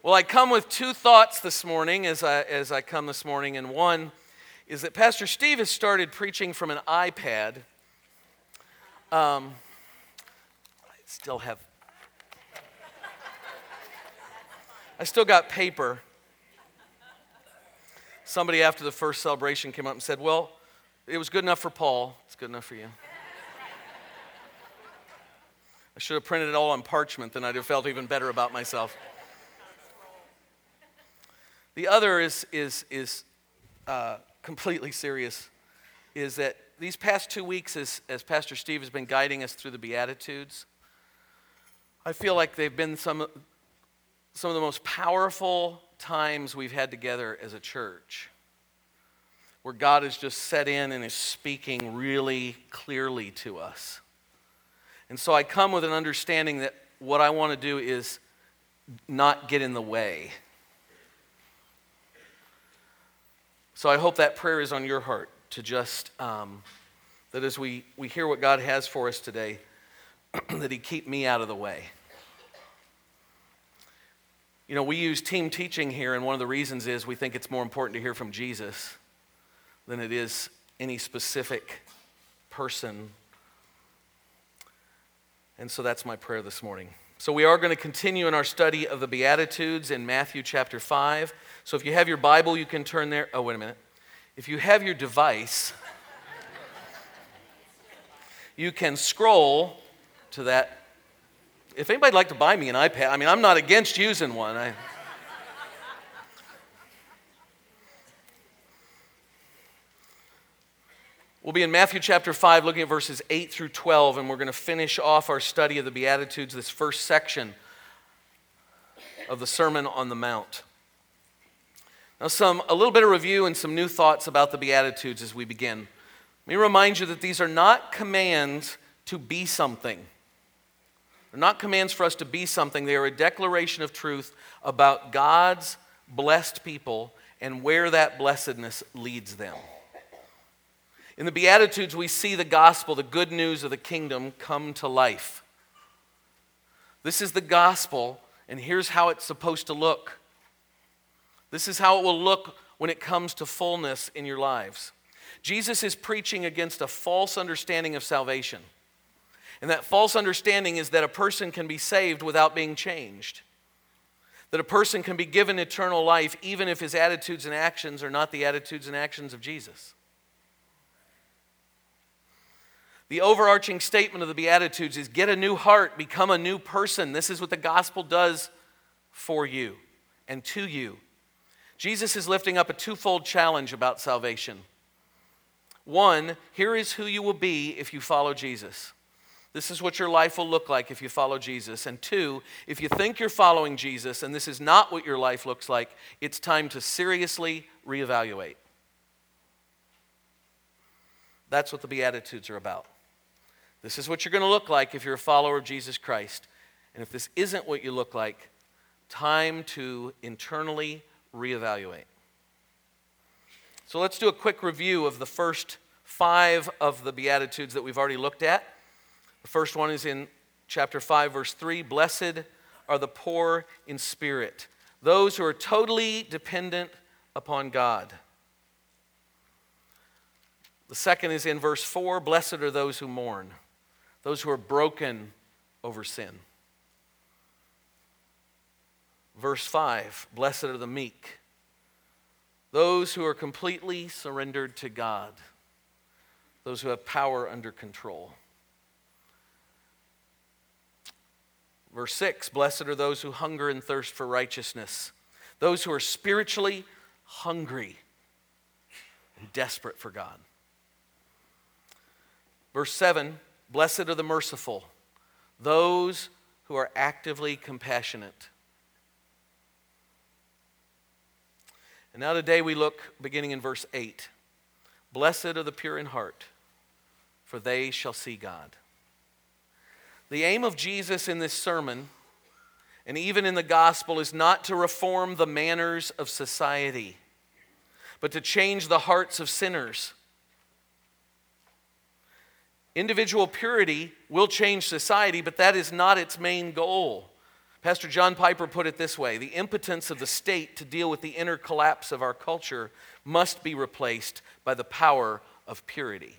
Well, I come with two thoughts this morning as I, as I come this morning, and one is that Pastor Steve has started preaching from an iPad. Um, I still have, I still got paper. Somebody after the first celebration came up and said, Well, it was good enough for Paul, it's good enough for you. I should have printed it all on parchment, then I'd have felt even better about myself. The other is, is, is uh, completely serious, is that these past two weeks, as, as Pastor Steve has been guiding us through the Beatitudes, I feel like they've been some, some of the most powerful times we've had together as a church, where God has just set in and is speaking really clearly to us. And so I come with an understanding that what I want to do is not get in the way. So I hope that prayer is on your heart to just, um, that as we, we hear what God has for us today, that He keep me out of the way. You know, we use team teaching here, and one of the reasons is we think it's more important to hear from Jesus than it is any specific person. And so that's my prayer this morning. So we are going to continue in our study of the Beatitudes in Matthew chapter 5. So if you have your Bible, you can turn there. Oh, wait a minute. If you have your device, you can scroll to that. If anybody'd like to buy me an iPad, I mean, I'm not against using one. I, We'll be in Matthew chapter 5, looking at verses 8 through 12, and we're going to finish off our study of the Beatitudes, this first section of the Sermon on the Mount. Now, some, a little bit of review and some new thoughts about the Beatitudes as we begin. Let me remind you that these are not commands to be something. They're not commands for us to be something. They are a declaration of truth about God's blessed people and where that blessedness leads them. In the Beatitudes, we see the gospel, the good news of the kingdom, come to life. This is the gospel, and here's how it's supposed to look. This is how it will look when it comes to fullness in your lives. Jesus is preaching against a false understanding of salvation. And that false understanding is that a person can be saved without being changed. That a person can be given eternal life even if his attitudes and actions are not the attitudes and actions of Jesus. The overarching statement of the Beatitudes is get a new heart, become a new person. This is what the gospel does for you and to you. Jesus is lifting up a twofold challenge about salvation. One, here is who you will be if you follow Jesus. This is what your life will look like if you follow Jesus. And two, if you think you're following Jesus and this is not what your life looks like, it's time to seriously reevaluate. That's what the Beatitudes are about. This is what you're going to look like if you're a follower of Jesus Christ. And if this isn't what you look like, time to internally reevaluate. So let's do a quick review of the first five of the Beatitudes that we've already looked at. The first one is in chapter 5, verse 3 Blessed are the poor in spirit, those who are totally dependent upon God. The second is in verse 4 Blessed are those who mourn, those who are broken over sin. Verse 5 Blessed are the meek, those who are completely surrendered to God, those who have power under control. Verse 6 Blessed are those who hunger and thirst for righteousness, those who are spiritually hungry and desperate for God. Verse 7 Blessed are the merciful, those who are actively compassionate. And now today we look beginning in verse 8. Blessed are the pure in heart, for they shall see God. The aim of Jesus in this sermon, and even in the gospel, is not to reform the manners of society, but to change the hearts of sinners. Individual purity will change society, but that is not its main goal. Pastor John Piper put it this way The impotence of the state to deal with the inner collapse of our culture must be replaced by the power of purity.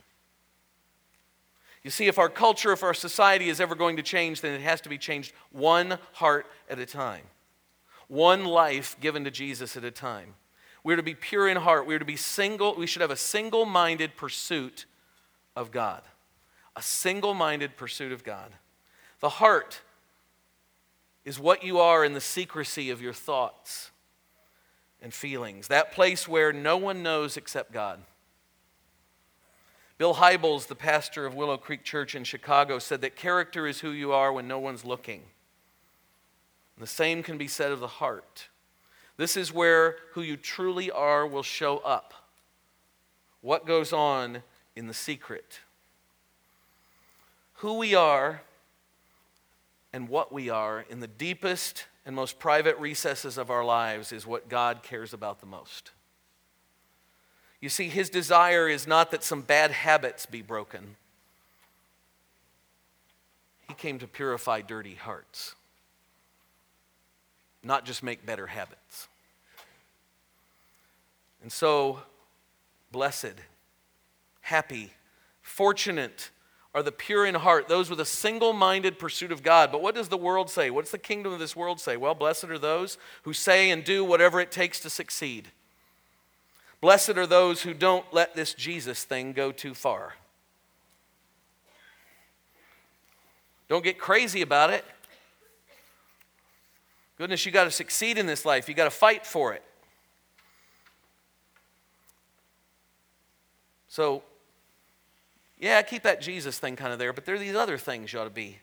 You see, if our culture, if our society is ever going to change, then it has to be changed one heart at a time, one life given to Jesus at a time. We're to be pure in heart. We're to be single. We should have a single minded pursuit of God. A single minded pursuit of God. The heart is what you are in the secrecy of your thoughts and feelings, that place where no one knows except God. Bill Hybels, the pastor of Willow Creek Church in Chicago, said that character is who you are when no one's looking. And the same can be said of the heart. This is where who you truly are will show up. What goes on in the secret. Who we are and what we are in the deepest and most private recesses of our lives is what God cares about the most. You see, his desire is not that some bad habits be broken. He came to purify dirty hearts, not just make better habits. And so, blessed, happy, fortunate, are the pure in heart, those with a single minded pursuit of God. But what does the world say? What's the kingdom of this world say? Well, blessed are those who say and do whatever it takes to succeed. Blessed are those who don't let this Jesus thing go too far. Don't get crazy about it. Goodness, you got to succeed in this life, you got to fight for it. So, yeah, keep that Jesus thing kind of there, but there are these other things you ought to be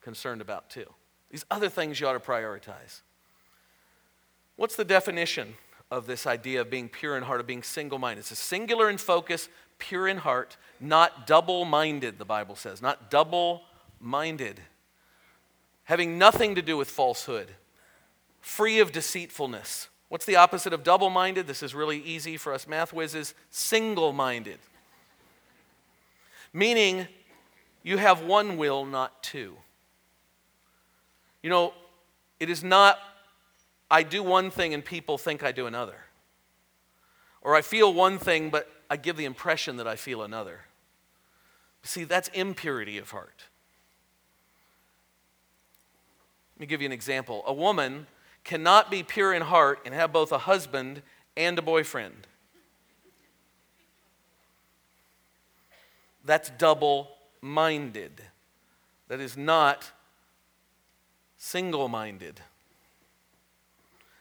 concerned about too. These other things you ought to prioritize. What's the definition of this idea of being pure in heart, of being single minded? It's a singular in focus, pure in heart, not double minded, the Bible says, not double minded, having nothing to do with falsehood, free of deceitfulness. What's the opposite of double minded? This is really easy for us math whizzes single minded meaning you have one will, not two. You know, it is not, I do one thing and people think I do another. Or I feel one thing, but I give the impression that I feel another. See, that's impurity of heart. Let me give you an example. A woman cannot be pure in heart and have both a husband and a boyfriend. That's double minded. That is not single minded.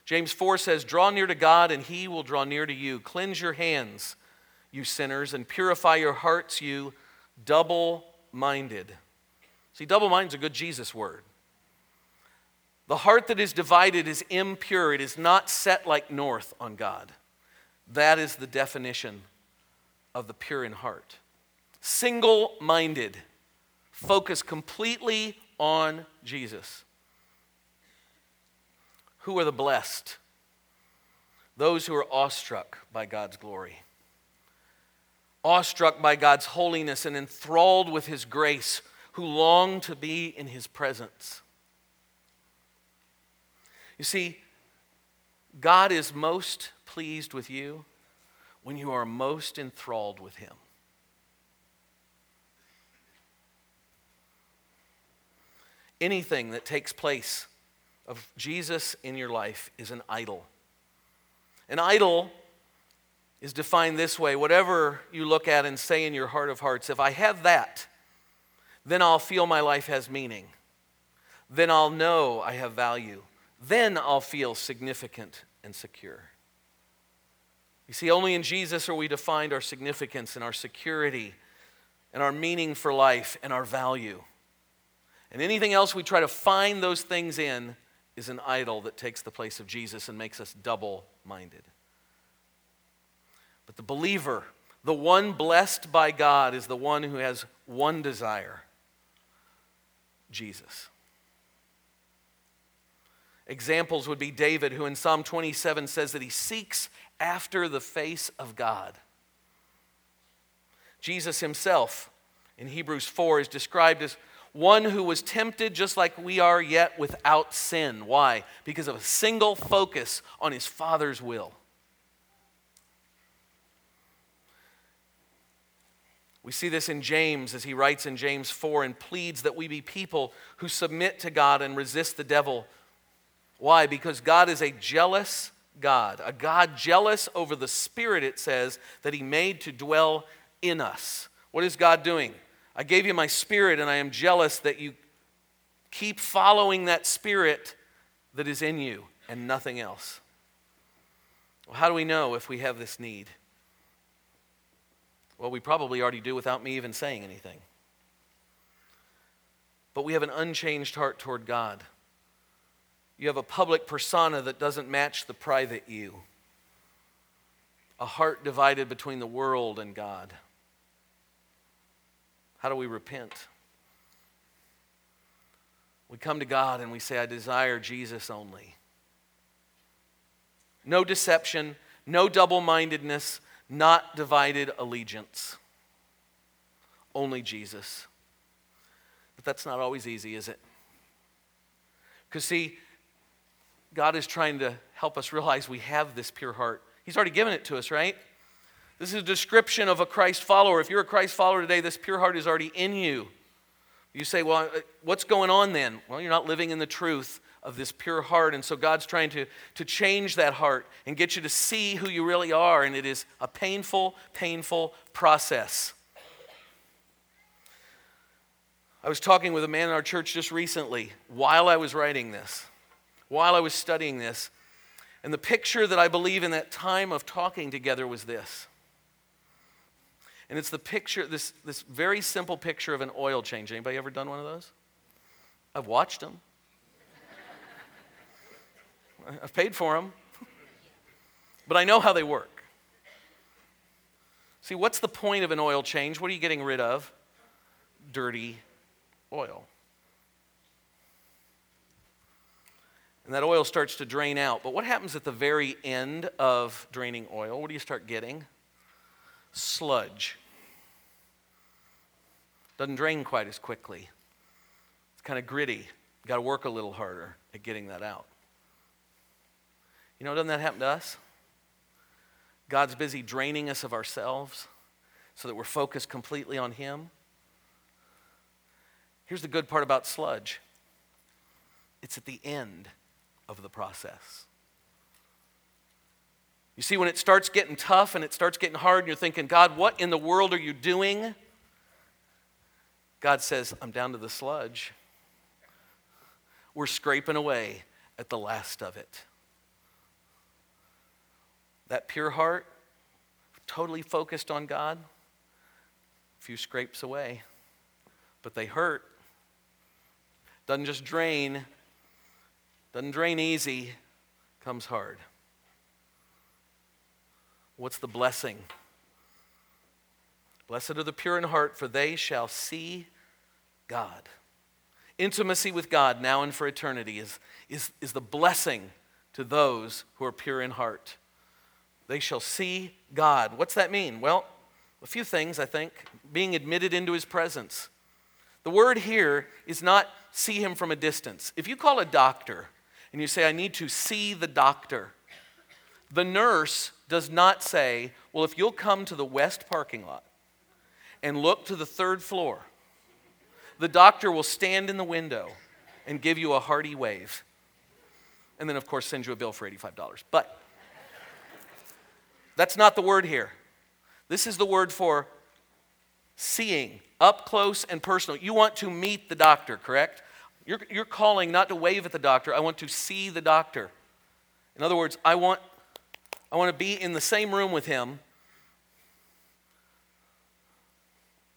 James 4 says, Draw near to God, and he will draw near to you. Cleanse your hands, you sinners, and purify your hearts, you double minded. See, double minded is a good Jesus word. The heart that is divided is impure, it is not set like north on God. That is the definition of the pure in heart single minded, focused completely on Jesus. Who are the blessed? Those who are awestruck by God's glory, awestruck by God's holiness, and enthralled with His grace, who long to be in His presence. You see, God is most pleased with you when you are most enthralled with Him. Anything that takes place of Jesus in your life is an idol. An idol is defined this way whatever you look at and say in your heart of hearts, if I have that, then I'll feel my life has meaning. Then I'll know I have value. Then I'll feel significant and secure. You see, only in Jesus are we to find our significance and our security and our meaning for life and our value. And anything else we try to find those things in is an idol that takes the place of Jesus and makes us double minded. But the believer, the one blessed by God, is the one who has one desire Jesus. Examples would be David, who in Psalm 27 says that he seeks after the face of God. Jesus himself in Hebrews 4 is described as One who was tempted just like we are, yet without sin. Why? Because of a single focus on his Father's will. We see this in James as he writes in James 4 and pleads that we be people who submit to God and resist the devil. Why? Because God is a jealous God, a God jealous over the Spirit, it says, that he made to dwell in us. What is God doing? I gave you my spirit, and I am jealous that you keep following that spirit that is in you and nothing else. Well, how do we know if we have this need? Well, we probably already do without me even saying anything. But we have an unchanged heart toward God. You have a public persona that doesn't match the private you, a heart divided between the world and God. How do we repent? We come to God and we say, I desire Jesus only. No deception, no double mindedness, not divided allegiance. Only Jesus. But that's not always easy, is it? Because, see, God is trying to help us realize we have this pure heart. He's already given it to us, right? This is a description of a Christ follower. If you're a Christ follower today, this pure heart is already in you. You say, Well, uh, what's going on then? Well, you're not living in the truth of this pure heart. And so God's trying to, to change that heart and get you to see who you really are. And it is a painful, painful process. I was talking with a man in our church just recently while I was writing this, while I was studying this. And the picture that I believe in that time of talking together was this and it's the picture, this, this very simple picture of an oil change. Anybody ever done one of those? I've watched them. I've paid for them. But I know how they work. See, what's the point of an oil change? What are you getting rid of? Dirty oil. And that oil starts to drain out. But what happens at the very end of draining oil? What do you start getting? Sludge. Doesn't drain quite as quickly. It's kind of gritty. You've got to work a little harder at getting that out. You know, doesn't that happen to us? God's busy draining us of ourselves so that we're focused completely on Him. Here's the good part about sludge it's at the end of the process. You see, when it starts getting tough and it starts getting hard, and you're thinking, God, what in the world are you doing? God says, I'm down to the sludge. We're scraping away at the last of it. That pure heart, totally focused on God, a few scrapes away, but they hurt. Doesn't just drain, doesn't drain easy, comes hard. What's the blessing? Blessed are the pure in heart, for they shall see God. Intimacy with God now and for eternity is, is, is the blessing to those who are pure in heart. They shall see God. What's that mean? Well, a few things, I think. Being admitted into his presence. The word here is not see him from a distance. If you call a doctor and you say, I need to see the doctor, the nurse does not say, Well, if you'll come to the west parking lot and look to the third floor, the doctor will stand in the window and give you a hearty wave. And then, of course, send you a bill for $85. But that's not the word here. This is the word for seeing, up close and personal. You want to meet the doctor, correct? You're, you're calling not to wave at the doctor, I want to see the doctor. In other words, I want I want to be in the same room with him.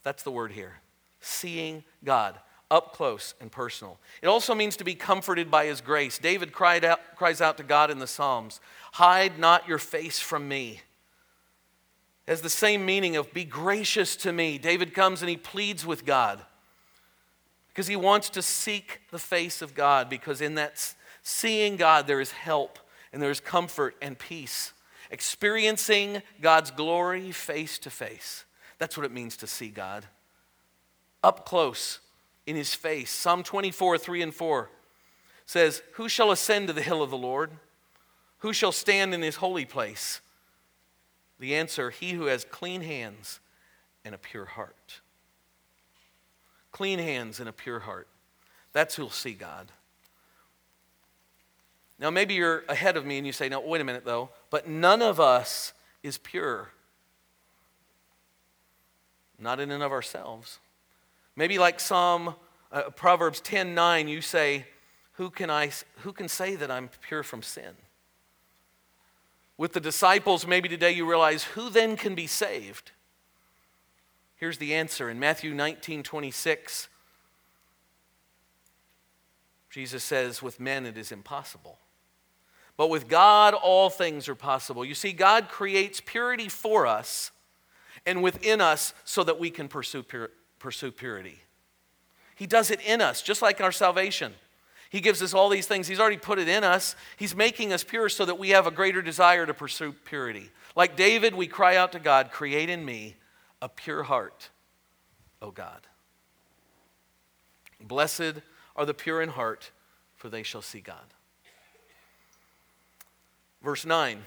That's the word here. Seeing God up close and personal. It also means to be comforted by his grace. David cried out, cries out to God in the Psalms Hide not your face from me. It has the same meaning of be gracious to me. David comes and he pleads with God because he wants to seek the face of God, because in that seeing God, there is help and there is comfort and peace experiencing God's glory face to face. That's what it means to see God up close in his face. Psalm 24, 3 and 4 says, Who shall ascend to the hill of the Lord? Who shall stand in his holy place? The answer, he who has clean hands and a pure heart. Clean hands and a pure heart. That's who'll see God. Now, maybe you're ahead of me and you say, no, wait a minute though, but none of us is pure. Not in and of ourselves. Maybe like Psalm, uh, Proverbs 10 9, you say, who can, I, who can say that I'm pure from sin? With the disciples, maybe today you realize, who then can be saved? Here's the answer in Matthew 19 26. Jesus says, With men it is impossible. But with God, all things are possible. You see, God creates purity for us and within us so that we can pursue, pur- pursue purity. He does it in us, just like in our salvation. He gives us all these things. He's already put it in us. He's making us pure so that we have a greater desire to pursue purity. Like David, we cry out to God, Create in me a pure heart, O God. Blessed are the pure in heart, for they shall see God. Verse 9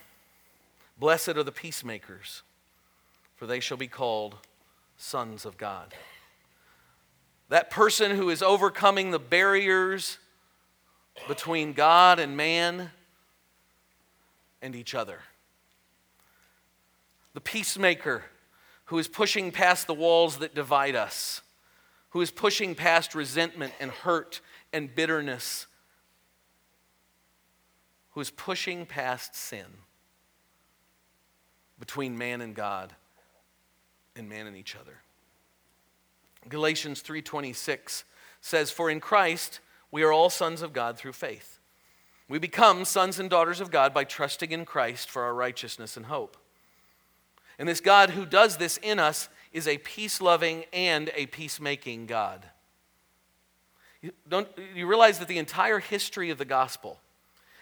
Blessed are the peacemakers, for they shall be called sons of God. That person who is overcoming the barriers between God and man and each other. The peacemaker who is pushing past the walls that divide us, who is pushing past resentment and hurt and bitterness is pushing past sin between man and God and man and each other. Galatians 3:26 says for in Christ we are all sons of God through faith. We become sons and daughters of God by trusting in Christ for our righteousness and hope. And this God who does this in us is a peace loving and a peacemaking God. You, don't, you realize that the entire history of the gospel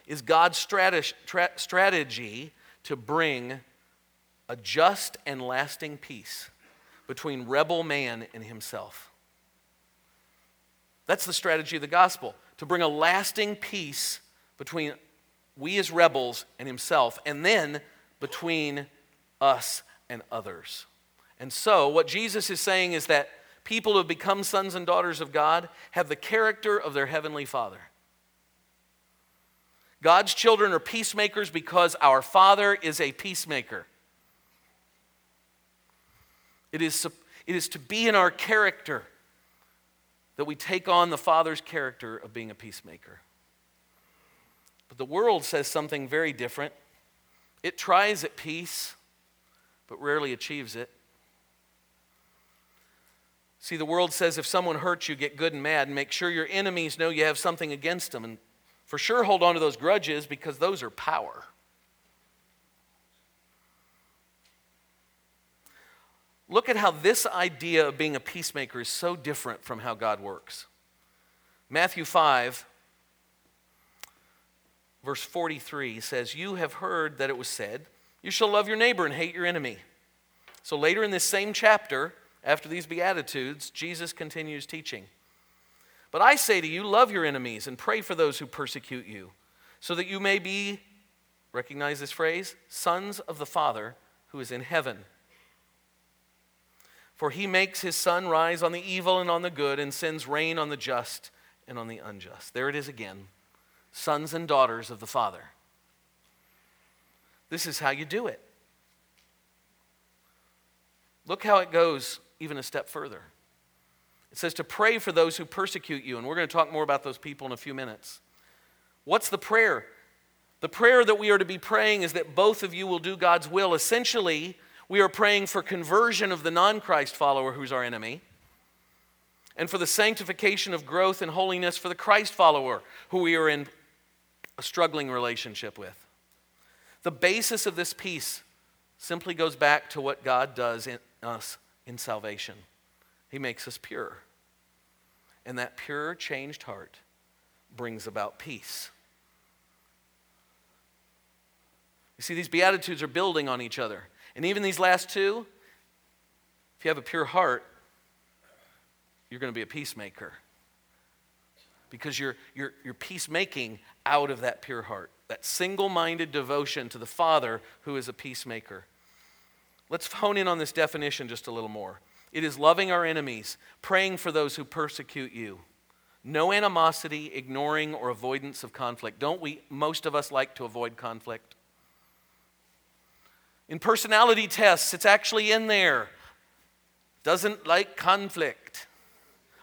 is God's strategy to bring a just and lasting peace between rebel man and himself. That's the strategy of the gospel to bring a lasting peace between we as rebels and himself, and then between us and others. And so, what Jesus is saying is that people who have become sons and daughters of God have the character of their heavenly Father. God's children are peacemakers because our Father is a peacemaker. It is, it is to be in our character that we take on the Father's character of being a peacemaker. But the world says something very different. It tries at peace, but rarely achieves it. See, the world says if someone hurts you, get good and mad, and make sure your enemies know you have something against them. And for sure, hold on to those grudges because those are power. Look at how this idea of being a peacemaker is so different from how God works. Matthew 5, verse 43 says, You have heard that it was said, You shall love your neighbor and hate your enemy. So later in this same chapter, after these Beatitudes, Jesus continues teaching. But I say to you, love your enemies and pray for those who persecute you, so that you may be, recognize this phrase, sons of the Father who is in heaven. For he makes his sun rise on the evil and on the good, and sends rain on the just and on the unjust. There it is again sons and daughters of the Father. This is how you do it. Look how it goes even a step further. It says to pray for those who persecute you, and we're going to talk more about those people in a few minutes. What's the prayer? The prayer that we are to be praying is that both of you will do God's will. Essentially, we are praying for conversion of the non Christ follower who's our enemy, and for the sanctification of growth and holiness for the Christ follower who we are in a struggling relationship with. The basis of this peace simply goes back to what God does in us in salvation. He makes us pure. And that pure, changed heart brings about peace. You see, these Beatitudes are building on each other. And even these last two, if you have a pure heart, you're going to be a peacemaker. because you're, you're, you're peacemaking out of that pure heart, that single minded devotion to the Father who is a peacemaker. Let's hone in on this definition just a little more. It is loving our enemies, praying for those who persecute you. No animosity, ignoring, or avoidance of conflict. Don't we, most of us, like to avoid conflict? In personality tests, it's actually in there. Doesn't like conflict.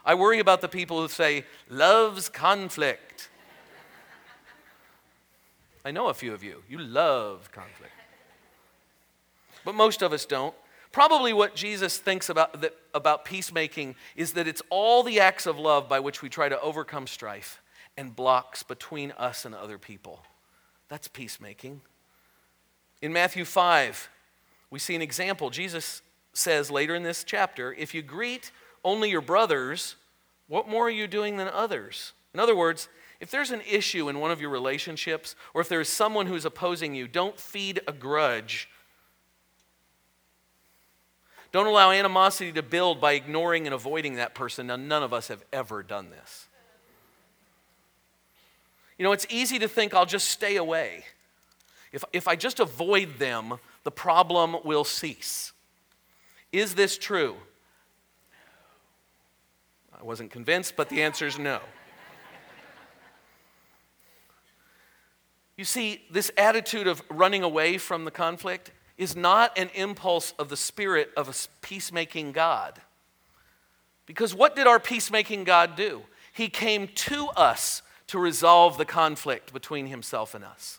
I worry about the people who say, loves conflict. I know a few of you. You love conflict. But most of us don't. Probably what Jesus thinks about, that, about peacemaking is that it's all the acts of love by which we try to overcome strife and blocks between us and other people. That's peacemaking. In Matthew 5, we see an example. Jesus says later in this chapter if you greet only your brothers, what more are you doing than others? In other words, if there's an issue in one of your relationships, or if there's someone who's opposing you, don't feed a grudge. Don't allow animosity to build by ignoring and avoiding that person. Now, none of us have ever done this. You know, it's easy to think I'll just stay away. If, if I just avoid them, the problem will cease. Is this true? I wasn't convinced, but the answer is no. You see, this attitude of running away from the conflict is not an impulse of the spirit of a peacemaking God. Because what did our peacemaking God do? He came to us to resolve the conflict between himself and us.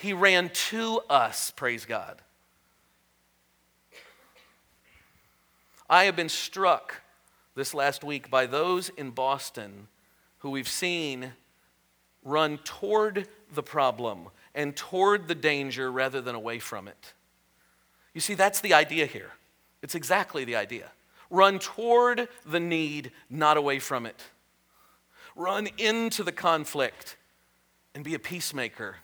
He ran to us, praise God. I have been struck this last week by those in Boston who we've seen run toward the problem and toward the danger rather than away from it. You see, that's the idea here. It's exactly the idea. Run toward the need, not away from it. Run into the conflict and be a peacemaker.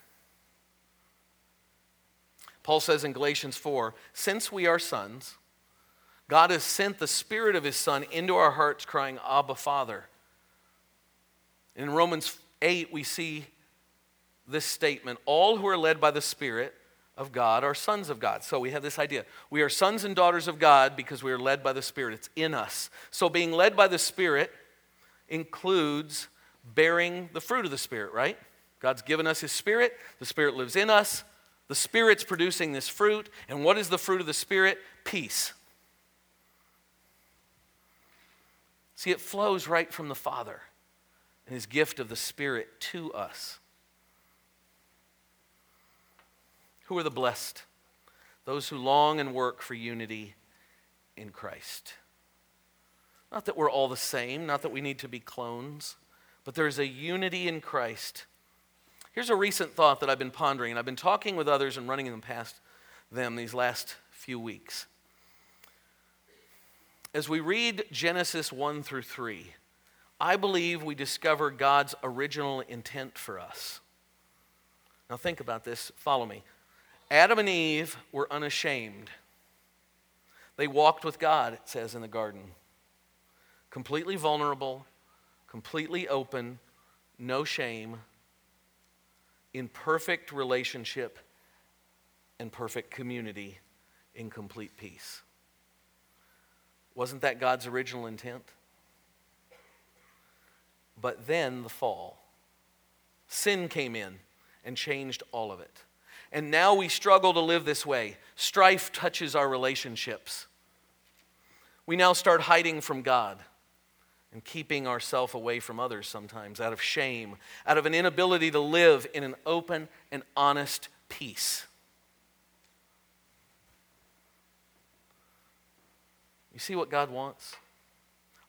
Paul says in Galatians 4 Since we are sons, God has sent the Spirit of His Son into our hearts, crying, Abba, Father. In Romans 8, we see this statement All who are led by the Spirit of God are sons of God. So we have this idea. We are sons and daughters of God because we are led by the Spirit. It's in us. So being led by the Spirit includes bearing the fruit of the Spirit, right? God's given us His Spirit, the Spirit lives in us. The Spirit's producing this fruit. And what is the fruit of the Spirit? Peace. See, it flows right from the Father and His gift of the Spirit to us. Who are the blessed? Those who long and work for unity in Christ. Not that we're all the same, not that we need to be clones, but there's a unity in Christ. Here's a recent thought that I've been pondering, and I've been talking with others and running them past them these last few weeks. As we read Genesis 1 through 3, I believe we discover God's original intent for us. Now, think about this. Follow me. Adam and Eve were unashamed. They walked with God, it says in the garden. Completely vulnerable, completely open, no shame, in perfect relationship and perfect community in complete peace. Wasn't that God's original intent? But then the fall. Sin came in and changed all of it. And now we struggle to live this way. Strife touches our relationships. We now start hiding from God and keeping ourselves away from others sometimes out of shame, out of an inability to live in an open and honest peace. You see what God wants?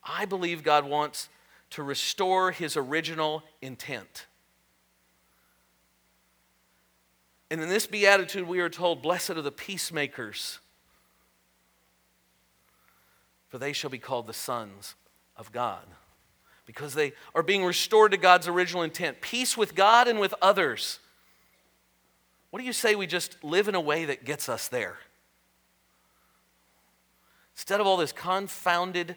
I believe God wants to restore his original intent. And in this beatitude, we are told, Blessed are the peacemakers, for they shall be called the sons of God. Because they are being restored to God's original intent peace with God and with others. What do you say we just live in a way that gets us there? Instead of all this confounded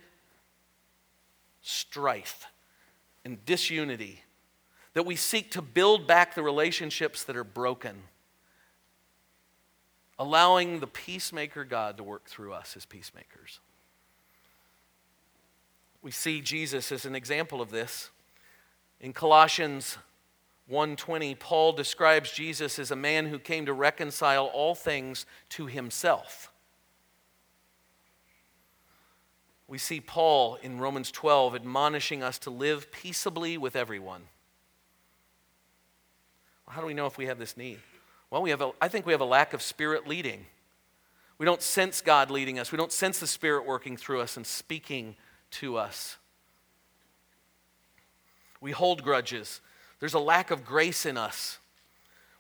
strife, and disunity, that we seek to build back the relationships that are broken, allowing the peacemaker God to work through us as peacemakers. We see Jesus as an example of this. In Colossians 1:20, Paul describes Jesus as a man who came to reconcile all things to himself. We see Paul in Romans 12 admonishing us to live peaceably with everyone. How do we know if we have this need? Well, we have a, I think we have a lack of spirit leading. We don't sense God leading us. We don't sense the Spirit working through us and speaking to us. We hold grudges. There's a lack of grace in us.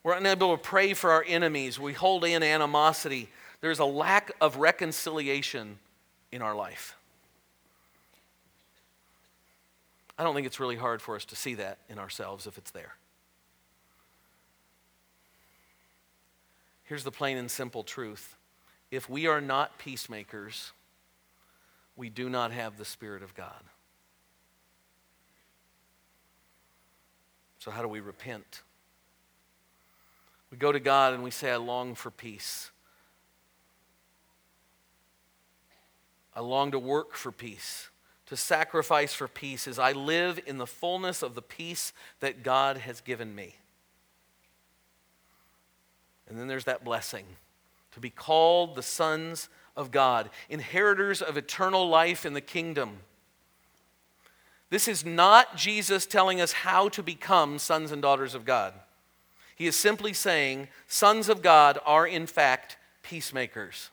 We're unable to pray for our enemies. We hold in animosity. There's a lack of reconciliation in our life. I don't think it's really hard for us to see that in ourselves if it's there. Here's the plain and simple truth if we are not peacemakers, we do not have the Spirit of God. So, how do we repent? We go to God and we say, I long for peace. I long to work for peace, to sacrifice for peace as I live in the fullness of the peace that God has given me. And then there's that blessing to be called the sons of God, inheritors of eternal life in the kingdom. This is not Jesus telling us how to become sons and daughters of God. He is simply saying sons of God are, in fact, peacemakers.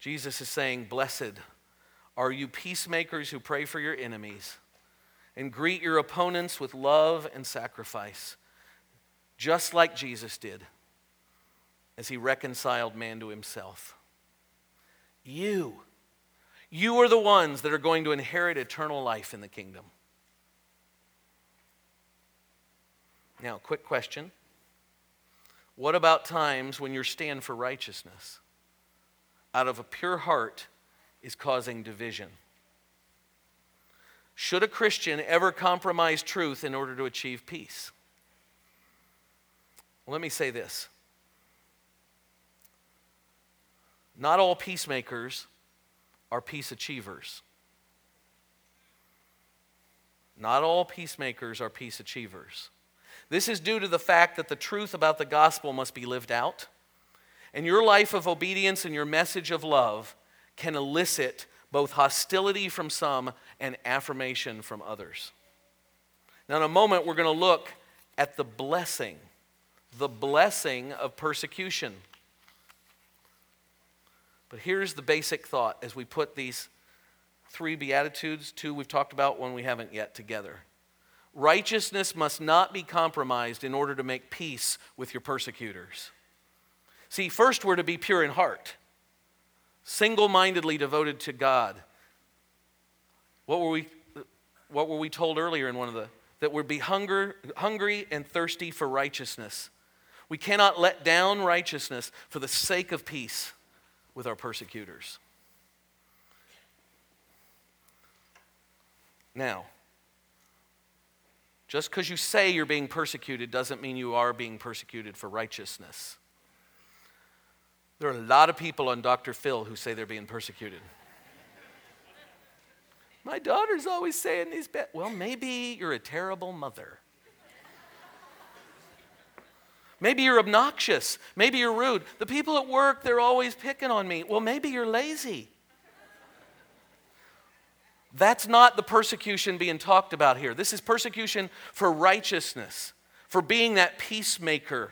Jesus is saying, Blessed are you peacemakers who pray for your enemies and greet your opponents with love and sacrifice, just like Jesus did as he reconciled man to himself. You, you are the ones that are going to inherit eternal life in the kingdom. Now, quick question. What about times when your stand for righteousness out of a pure heart is causing division? Should a Christian ever compromise truth in order to achieve peace? Let me say this Not all peacemakers are peace achievers. Not all peacemakers are peace achievers. This is due to the fact that the truth about the gospel must be lived out, and your life of obedience and your message of love can elicit both hostility from some and affirmation from others. Now, in a moment, we're going to look at the blessing, the blessing of persecution. But here's the basic thought as we put these three Beatitudes, two we've talked about, one we haven't yet together. Righteousness must not be compromised in order to make peace with your persecutors. See, first we're to be pure in heart single mindedly devoted to God. What were, we, what were we told earlier in one of the? That we'd be hunger, hungry and thirsty for righteousness. We cannot let down righteousness for the sake of peace with our persecutors. Now, just because you say you're being persecuted doesn't mean you are being persecuted for righteousness. There are a lot of people on Dr. Phil who say they're being persecuted. My daughter's always saying these bad. Well, maybe you're a terrible mother. Maybe you're obnoxious. Maybe you're rude. The people at work, they're always picking on me. Well, maybe you're lazy. That's not the persecution being talked about here. This is persecution for righteousness, for being that peacemaker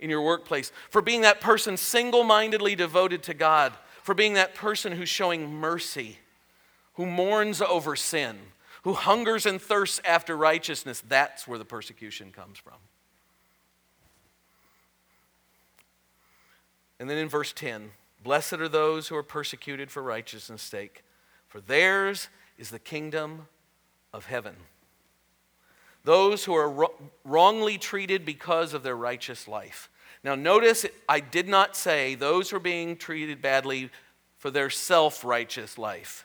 in your workplace, for being that person single mindedly devoted to God, for being that person who's showing mercy, who mourns over sin, who hungers and thirsts after righteousness. That's where the persecution comes from. And then in verse 10, blessed are those who are persecuted for righteousness' sake, for theirs is the kingdom of heaven those who are wrongly treated because of their righteous life. Now, notice I did not say those who are being treated badly for their self righteous life.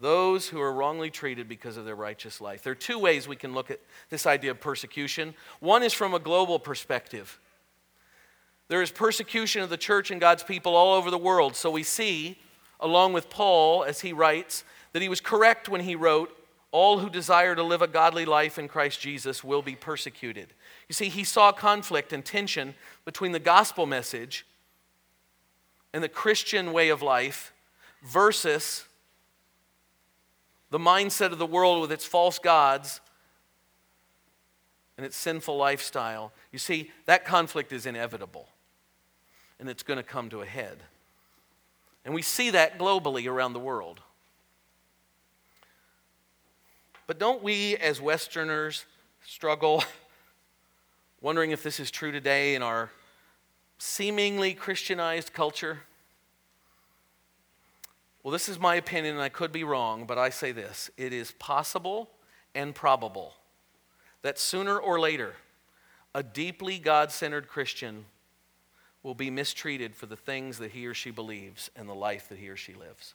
Those who are wrongly treated because of their righteous life. There are two ways we can look at this idea of persecution. One is from a global perspective. There is persecution of the church and God's people all over the world. So we see, along with Paul, as he writes, that he was correct when he wrote, All who desire to live a godly life in Christ Jesus will be persecuted. You see, he saw conflict and tension between the gospel message and the Christian way of life versus the mindset of the world with its false gods and its sinful lifestyle, you see, that conflict is inevitable and it's going to come to a head. And we see that globally around the world. But don't we, as Westerners, struggle wondering if this is true today in our seemingly Christianized culture? Well, this is my opinion, and I could be wrong, but I say this it is possible and probable that sooner or later, a deeply God centered Christian will be mistreated for the things that he or she believes and the life that he or she lives.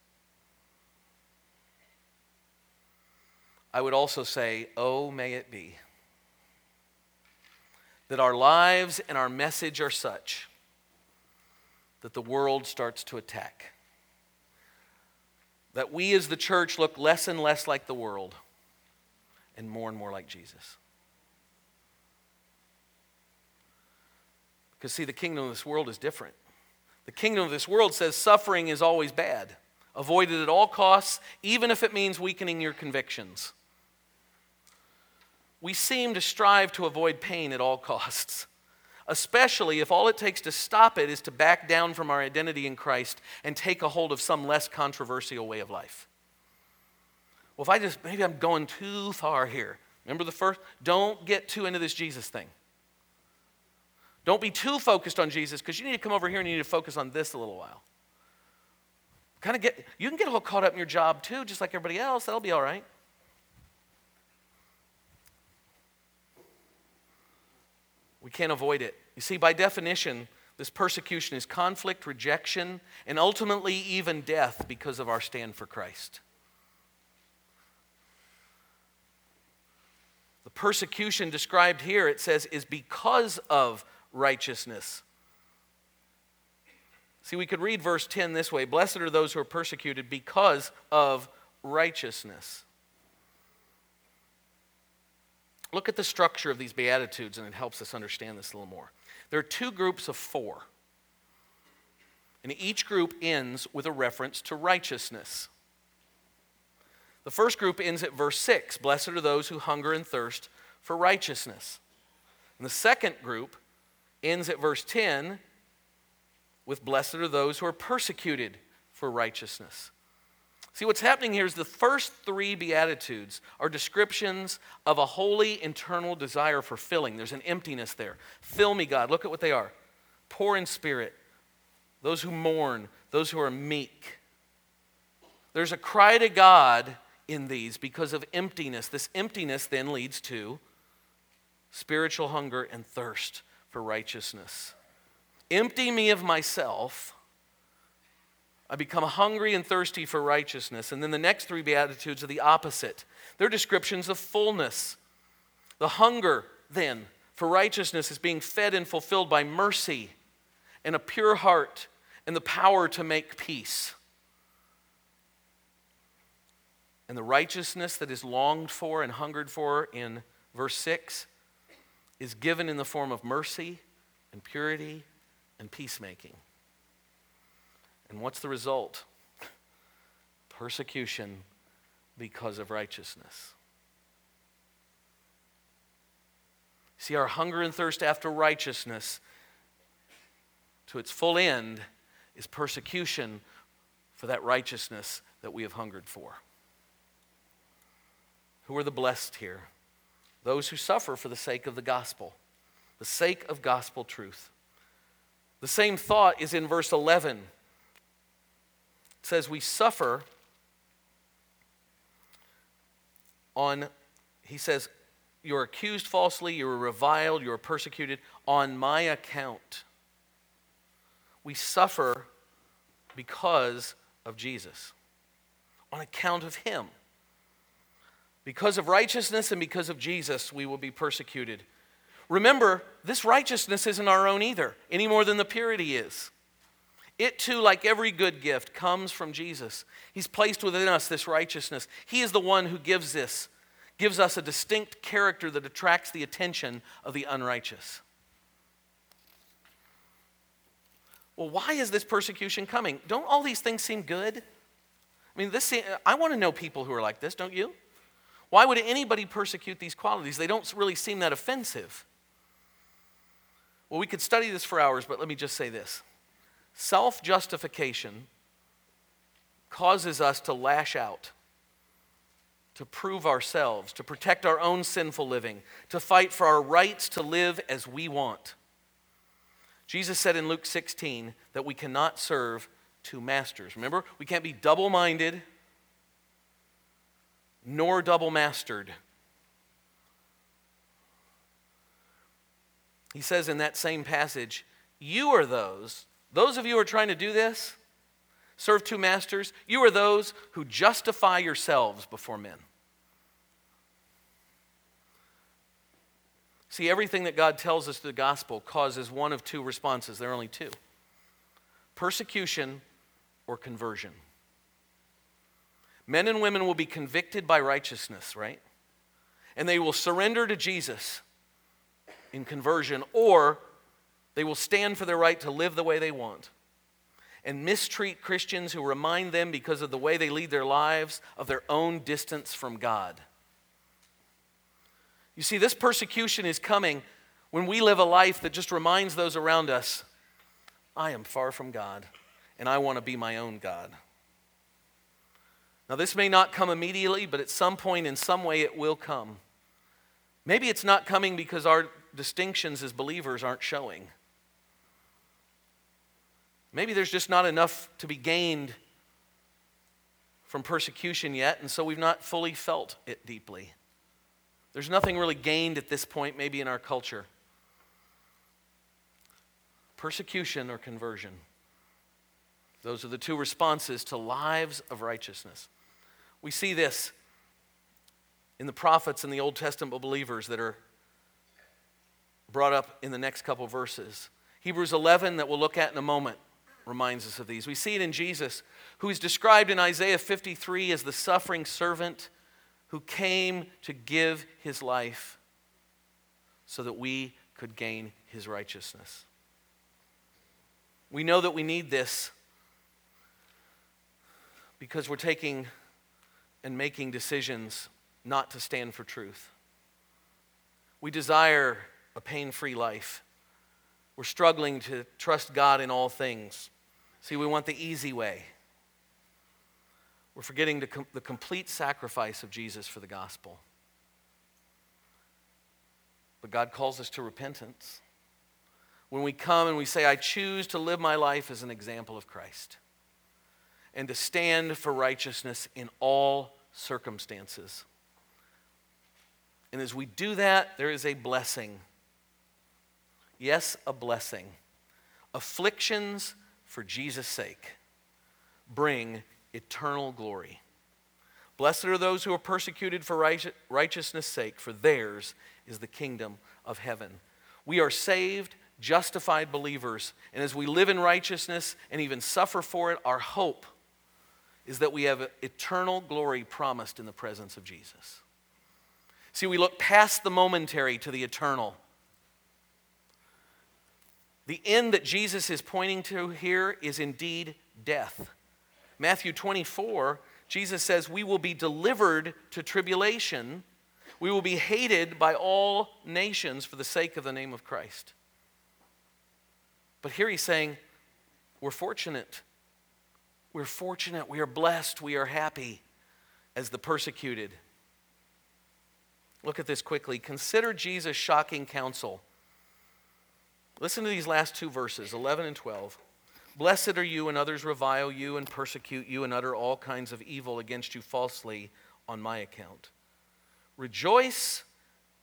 I would also say, oh, may it be that our lives and our message are such that the world starts to attack that we as the church look less and less like the world and more and more like Jesus. Because, see, the kingdom of this world is different. The kingdom of this world says suffering is always bad. Avoid it at all costs, even if it means weakening your convictions. We seem to strive to avoid pain at all costs especially if all it takes to stop it is to back down from our identity in Christ and take a hold of some less controversial way of life. Well, if I just, maybe I'm going too far here. Remember the first? Don't get too into this Jesus thing. Don't be too focused on Jesus because you need to come over here and you need to focus on this a little while. Kind of get, you can get all caught up in your job too, just like everybody else. That'll be all right. We can't avoid it. You see, by definition, this persecution is conflict, rejection, and ultimately even death because of our stand for Christ. The persecution described here, it says, is because of righteousness. See, we could read verse 10 this way Blessed are those who are persecuted because of righteousness. Look at the structure of these Beatitudes, and it helps us understand this a little more. There are two groups of four, and each group ends with a reference to righteousness. The first group ends at verse 6 Blessed are those who hunger and thirst for righteousness. And the second group ends at verse 10 with Blessed are those who are persecuted for righteousness. See, what's happening here is the first three Beatitudes are descriptions of a holy internal desire for filling. There's an emptiness there. Fill me, God. Look at what they are poor in spirit, those who mourn, those who are meek. There's a cry to God in these because of emptiness. This emptiness then leads to spiritual hunger and thirst for righteousness. Empty me of myself I become hungry and thirsty for righteousness. And then the next three Beatitudes are the opposite. They're descriptions of fullness. The hunger, then, for righteousness is being fed and fulfilled by mercy and a pure heart and the power to make peace. And the righteousness that is longed for and hungered for in verse 6 is given in the form of mercy and purity and peacemaking. And what's the result? Persecution because of righteousness. See, our hunger and thirst after righteousness to its full end is persecution for that righteousness that we have hungered for. Who are the blessed here? Those who suffer for the sake of the gospel, the sake of gospel truth. The same thought is in verse 11 It says we suffer on, he says, you're accused falsely, you're reviled, you're persecuted on my account. We suffer because of Jesus. on account of him. Because of righteousness and because of Jesus, we will be persecuted. Remember, this righteousness isn't our own either, any more than the purity is. It too, like every good gift, comes from Jesus. He's placed within us this righteousness. He is the one who gives this, gives us a distinct character that attracts the attention of the unrighteous. Well, why is this persecution coming? Don't all these things seem good? I mean, this, I want to know people who are like this, don't you? Why would anybody persecute these qualities? They don't really seem that offensive. Well, we could study this for hours, but let me just say this self justification causes us to lash out, to prove ourselves, to protect our own sinful living, to fight for our rights to live as we want. Jesus said in Luke 16 that we cannot serve two masters. Remember, we can't be double minded nor double mastered. He says in that same passage, You are those, those of you who are trying to do this, serve two masters, you are those who justify yourselves before men. See, everything that God tells us through the gospel causes one of two responses. There are only two persecution or conversion. Men and women will be convicted by righteousness, right? And they will surrender to Jesus in conversion, or they will stand for their right to live the way they want and mistreat Christians who remind them, because of the way they lead their lives, of their own distance from God. You see, this persecution is coming when we live a life that just reminds those around us I am far from God and I want to be my own God. Now, this may not come immediately, but at some point, in some way, it will come. Maybe it's not coming because our distinctions as believers aren't showing. Maybe there's just not enough to be gained from persecution yet, and so we've not fully felt it deeply. There's nothing really gained at this point, maybe in our culture. Persecution or conversion. Those are the two responses to lives of righteousness. We see this in the prophets and the Old Testament believers that are brought up in the next couple verses. Hebrews 11, that we'll look at in a moment, reminds us of these. We see it in Jesus, who is described in Isaiah 53 as the suffering servant who came to give his life so that we could gain his righteousness. We know that we need this because we're taking and making decisions not to stand for truth. We desire a pain free life. We're struggling to trust God in all things. See, we want the easy way. We're forgetting the, com- the complete sacrifice of Jesus for the gospel. But God calls us to repentance. When we come and we say, I choose to live my life as an example of Christ and to stand for righteousness in all circumstances. And as we do that, there is a blessing. Yes, a blessing. Afflictions for Jesus' sake bring eternal glory. Blessed are those who are persecuted for righteousness' sake, for theirs is the kingdom of heaven. We are saved, justified believers, and as we live in righteousness and even suffer for it, our hope is that we have eternal glory promised in the presence of Jesus. See, we look past the momentary to the eternal. The end that Jesus is pointing to here is indeed death. Matthew 24, Jesus says, We will be delivered to tribulation. We will be hated by all nations for the sake of the name of Christ. But here he's saying, We're fortunate we're fortunate, we are blessed, we are happy as the persecuted. Look at this quickly. Consider Jesus' shocking counsel. Listen to these last two verses, 11 and 12. Blessed are you when others revile you and persecute you and utter all kinds of evil against you falsely on my account. Rejoice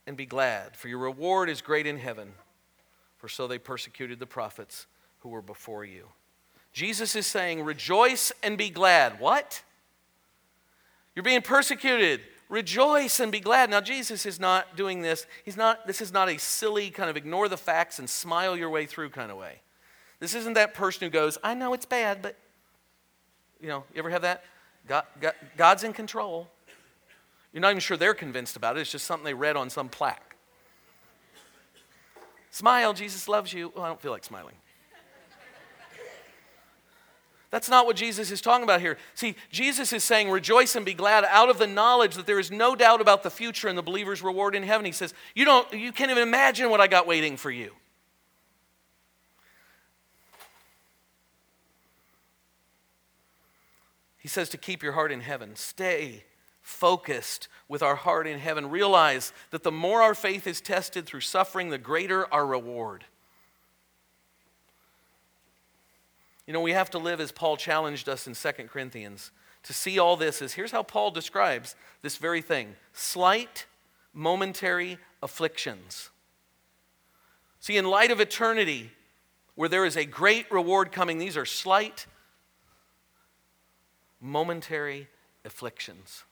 and be glad, for your reward is great in heaven, for so they persecuted the prophets who were before you. Jesus is saying, Rejoice and be glad. What? You're being persecuted. Rejoice and be glad. Now, Jesus is not doing this. He's not, this is not a silly kind of ignore the facts and smile your way through kind of way. This isn't that person who goes, I know it's bad, but, you know, you ever have that? God, God, God's in control. You're not even sure they're convinced about it. It's just something they read on some plaque. Smile, Jesus loves you. Well, I don't feel like smiling. That's not what Jesus is talking about here. See, Jesus is saying, rejoice and be glad out of the knowledge that there is no doubt about the future and the believer's reward in heaven. He says, You don't you can't even imagine what I got waiting for you. He says to keep your heart in heaven. Stay focused with our heart in heaven. Realize that the more our faith is tested through suffering, the greater our reward. You know, we have to live as Paul challenged us in 2 Corinthians. To see all this is here's how Paul describes this very thing slight, momentary afflictions. See, in light of eternity, where there is a great reward coming, these are slight, momentary afflictions.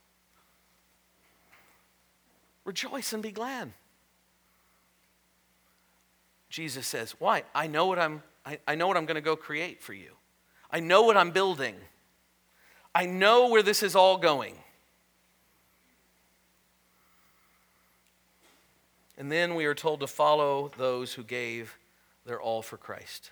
Rejoice and be glad. Jesus says, Why? I know what I'm I, I know what I'm going to go create for you. I know what I'm building. I know where this is all going. And then we are told to follow those who gave their all for Christ.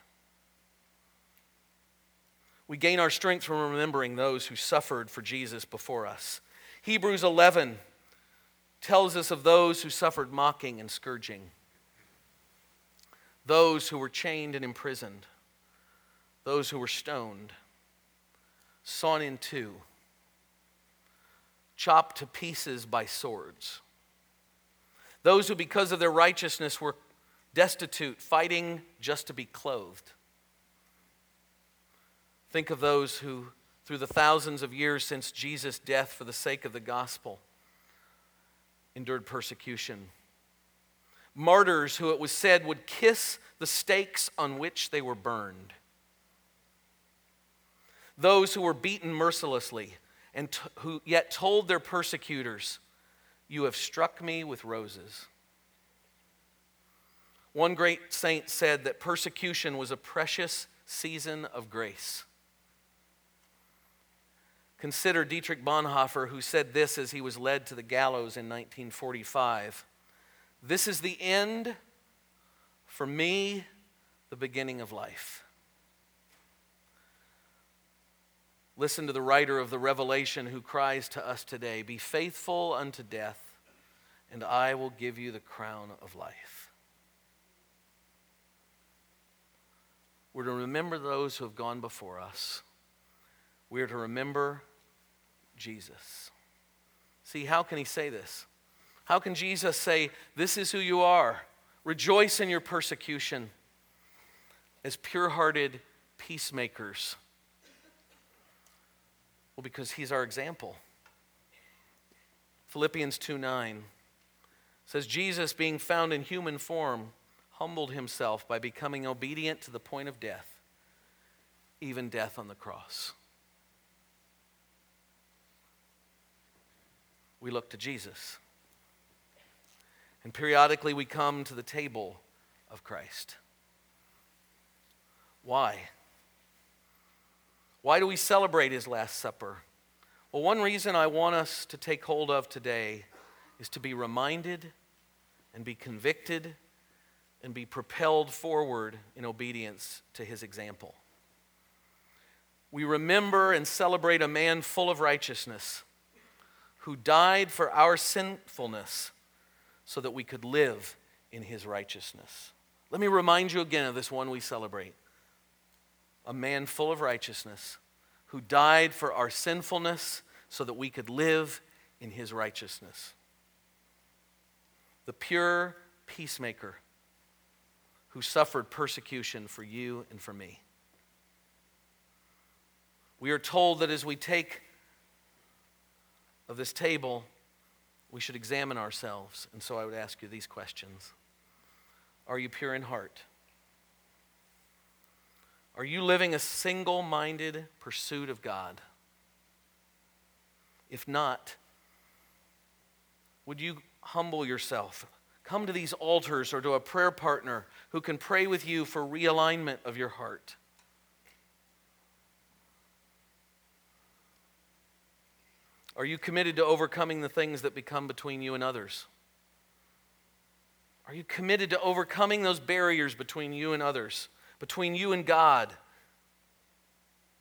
We gain our strength from remembering those who suffered for Jesus before us. Hebrews 11 tells us of those who suffered mocking and scourging those who were chained and imprisoned, those who were stoned, sawn in two, chopped to pieces by swords, those who, because of their righteousness, were destitute, fighting just to be clothed. Think of those who, through the thousands of years since Jesus' death for the sake of the gospel, endured persecution martyrs who it was said would kiss the stakes on which they were burned. Those who were beaten mercilessly and t- who yet told their persecutors, You have struck me with roses. One great saint said that persecution was a precious season of grace. Consider Dietrich Bonhoeffer, who said this as he was led to the gallows in 1945. This is the end, for me, the beginning of life. Listen to the writer of the Revelation who cries to us today Be faithful unto death, and I will give you the crown of life. We're to remember those who have gone before us. We are to remember Jesus. See, how can he say this? How can Jesus say, This is who you are? Rejoice in your persecution as pure hearted peacemakers. Well, because he's our example. Philippians 2 9 says, Jesus, being found in human form, humbled himself by becoming obedient to the point of death, even death on the cross. We look to Jesus. And periodically we come to the table of Christ. Why? Why do we celebrate his Last Supper? Well, one reason I want us to take hold of today is to be reminded and be convicted and be propelled forward in obedience to his example. We remember and celebrate a man full of righteousness who died for our sinfulness so that we could live in his righteousness. Let me remind you again of this one we celebrate a man full of righteousness who died for our sinfulness so that we could live in his righteousness. The pure peacemaker who suffered persecution for you and for me. We are told that as we take of this table, we should examine ourselves. And so I would ask you these questions Are you pure in heart? Are you living a single minded pursuit of God? If not, would you humble yourself? Come to these altars or to a prayer partner who can pray with you for realignment of your heart. Are you committed to overcoming the things that become between you and others? Are you committed to overcoming those barriers between you and others, between you and God?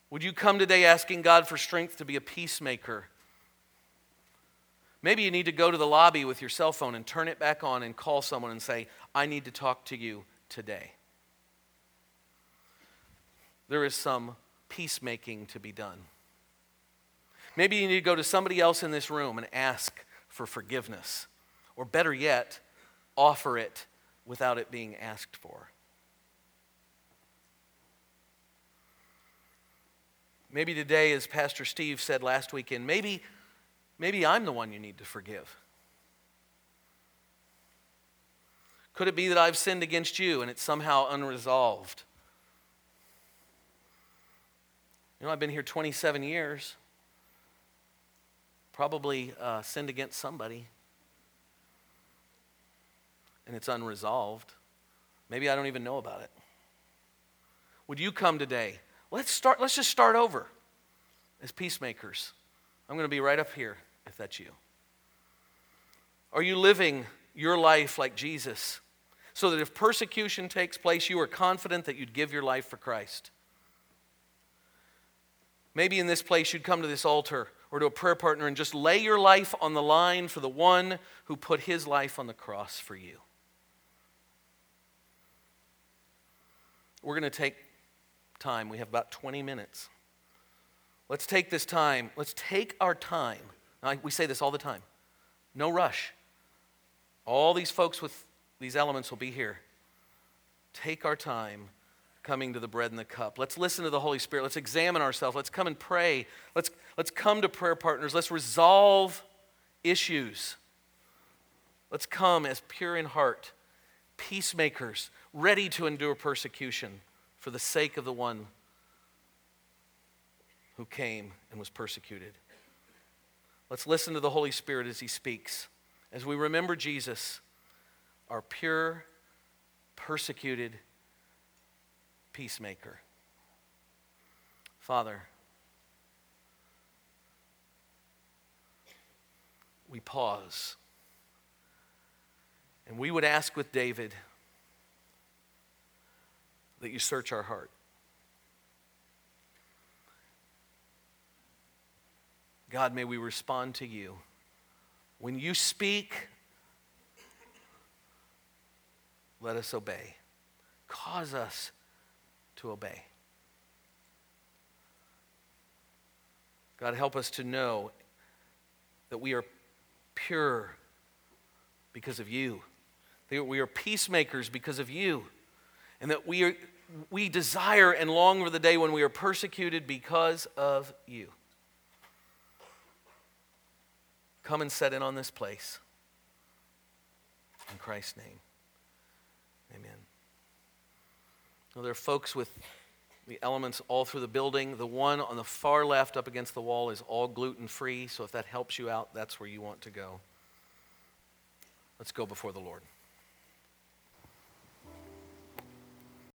Would you come today asking God for strength to be a peacemaker? Maybe you need to go to the lobby with your cell phone and turn it back on and call someone and say, I need to talk to you today. There is some peacemaking to be done. Maybe you need to go to somebody else in this room and ask for forgiveness. Or better yet, offer it without it being asked for. Maybe today, as Pastor Steve said last weekend, maybe, maybe I'm the one you need to forgive. Could it be that I've sinned against you and it's somehow unresolved? You know, I've been here 27 years. Probably uh, sinned against somebody. And it's unresolved. Maybe I don't even know about it. Would you come today Let's start, let's just start over as peacemakers. I'm going to be right up here if that's you. Are you living your life like Jesus so that if persecution takes place, you are confident that you'd give your life for Christ? Maybe in this place you'd come to this altar or to a prayer partner and just lay your life on the line for the one who put his life on the cross for you. We're going to take time. We have about 20 minutes. Let's take this time. Let's take our time. Now, we say this all the time no rush. All these folks with these elements will be here. Take our time coming to the bread and the cup. Let's listen to the Holy Spirit. Let's examine ourselves. Let's come and pray. Let's, let's come to prayer partners. Let's resolve issues. Let's come as pure in heart, peacemakers, ready to endure persecution for the sake of the one who came and was persecuted. Let's listen to the Holy Spirit as he speaks. As we remember Jesus, our pure, persecuted peacemaker. Father, we pause. And we would ask with David, that you search our heart. God, may we respond to you. When you speak, let us obey. Cause us to obey. God, help us to know that we are pure because of you, that we are peacemakers because of you and that we, are, we desire and long for the day when we are persecuted because of you. Come and set in on this place. In Christ's name. Well, there are folks with the elements all through the building. The one on the far left up against the wall is all gluten free, so if that helps you out, that's where you want to go. Let's go before the Lord.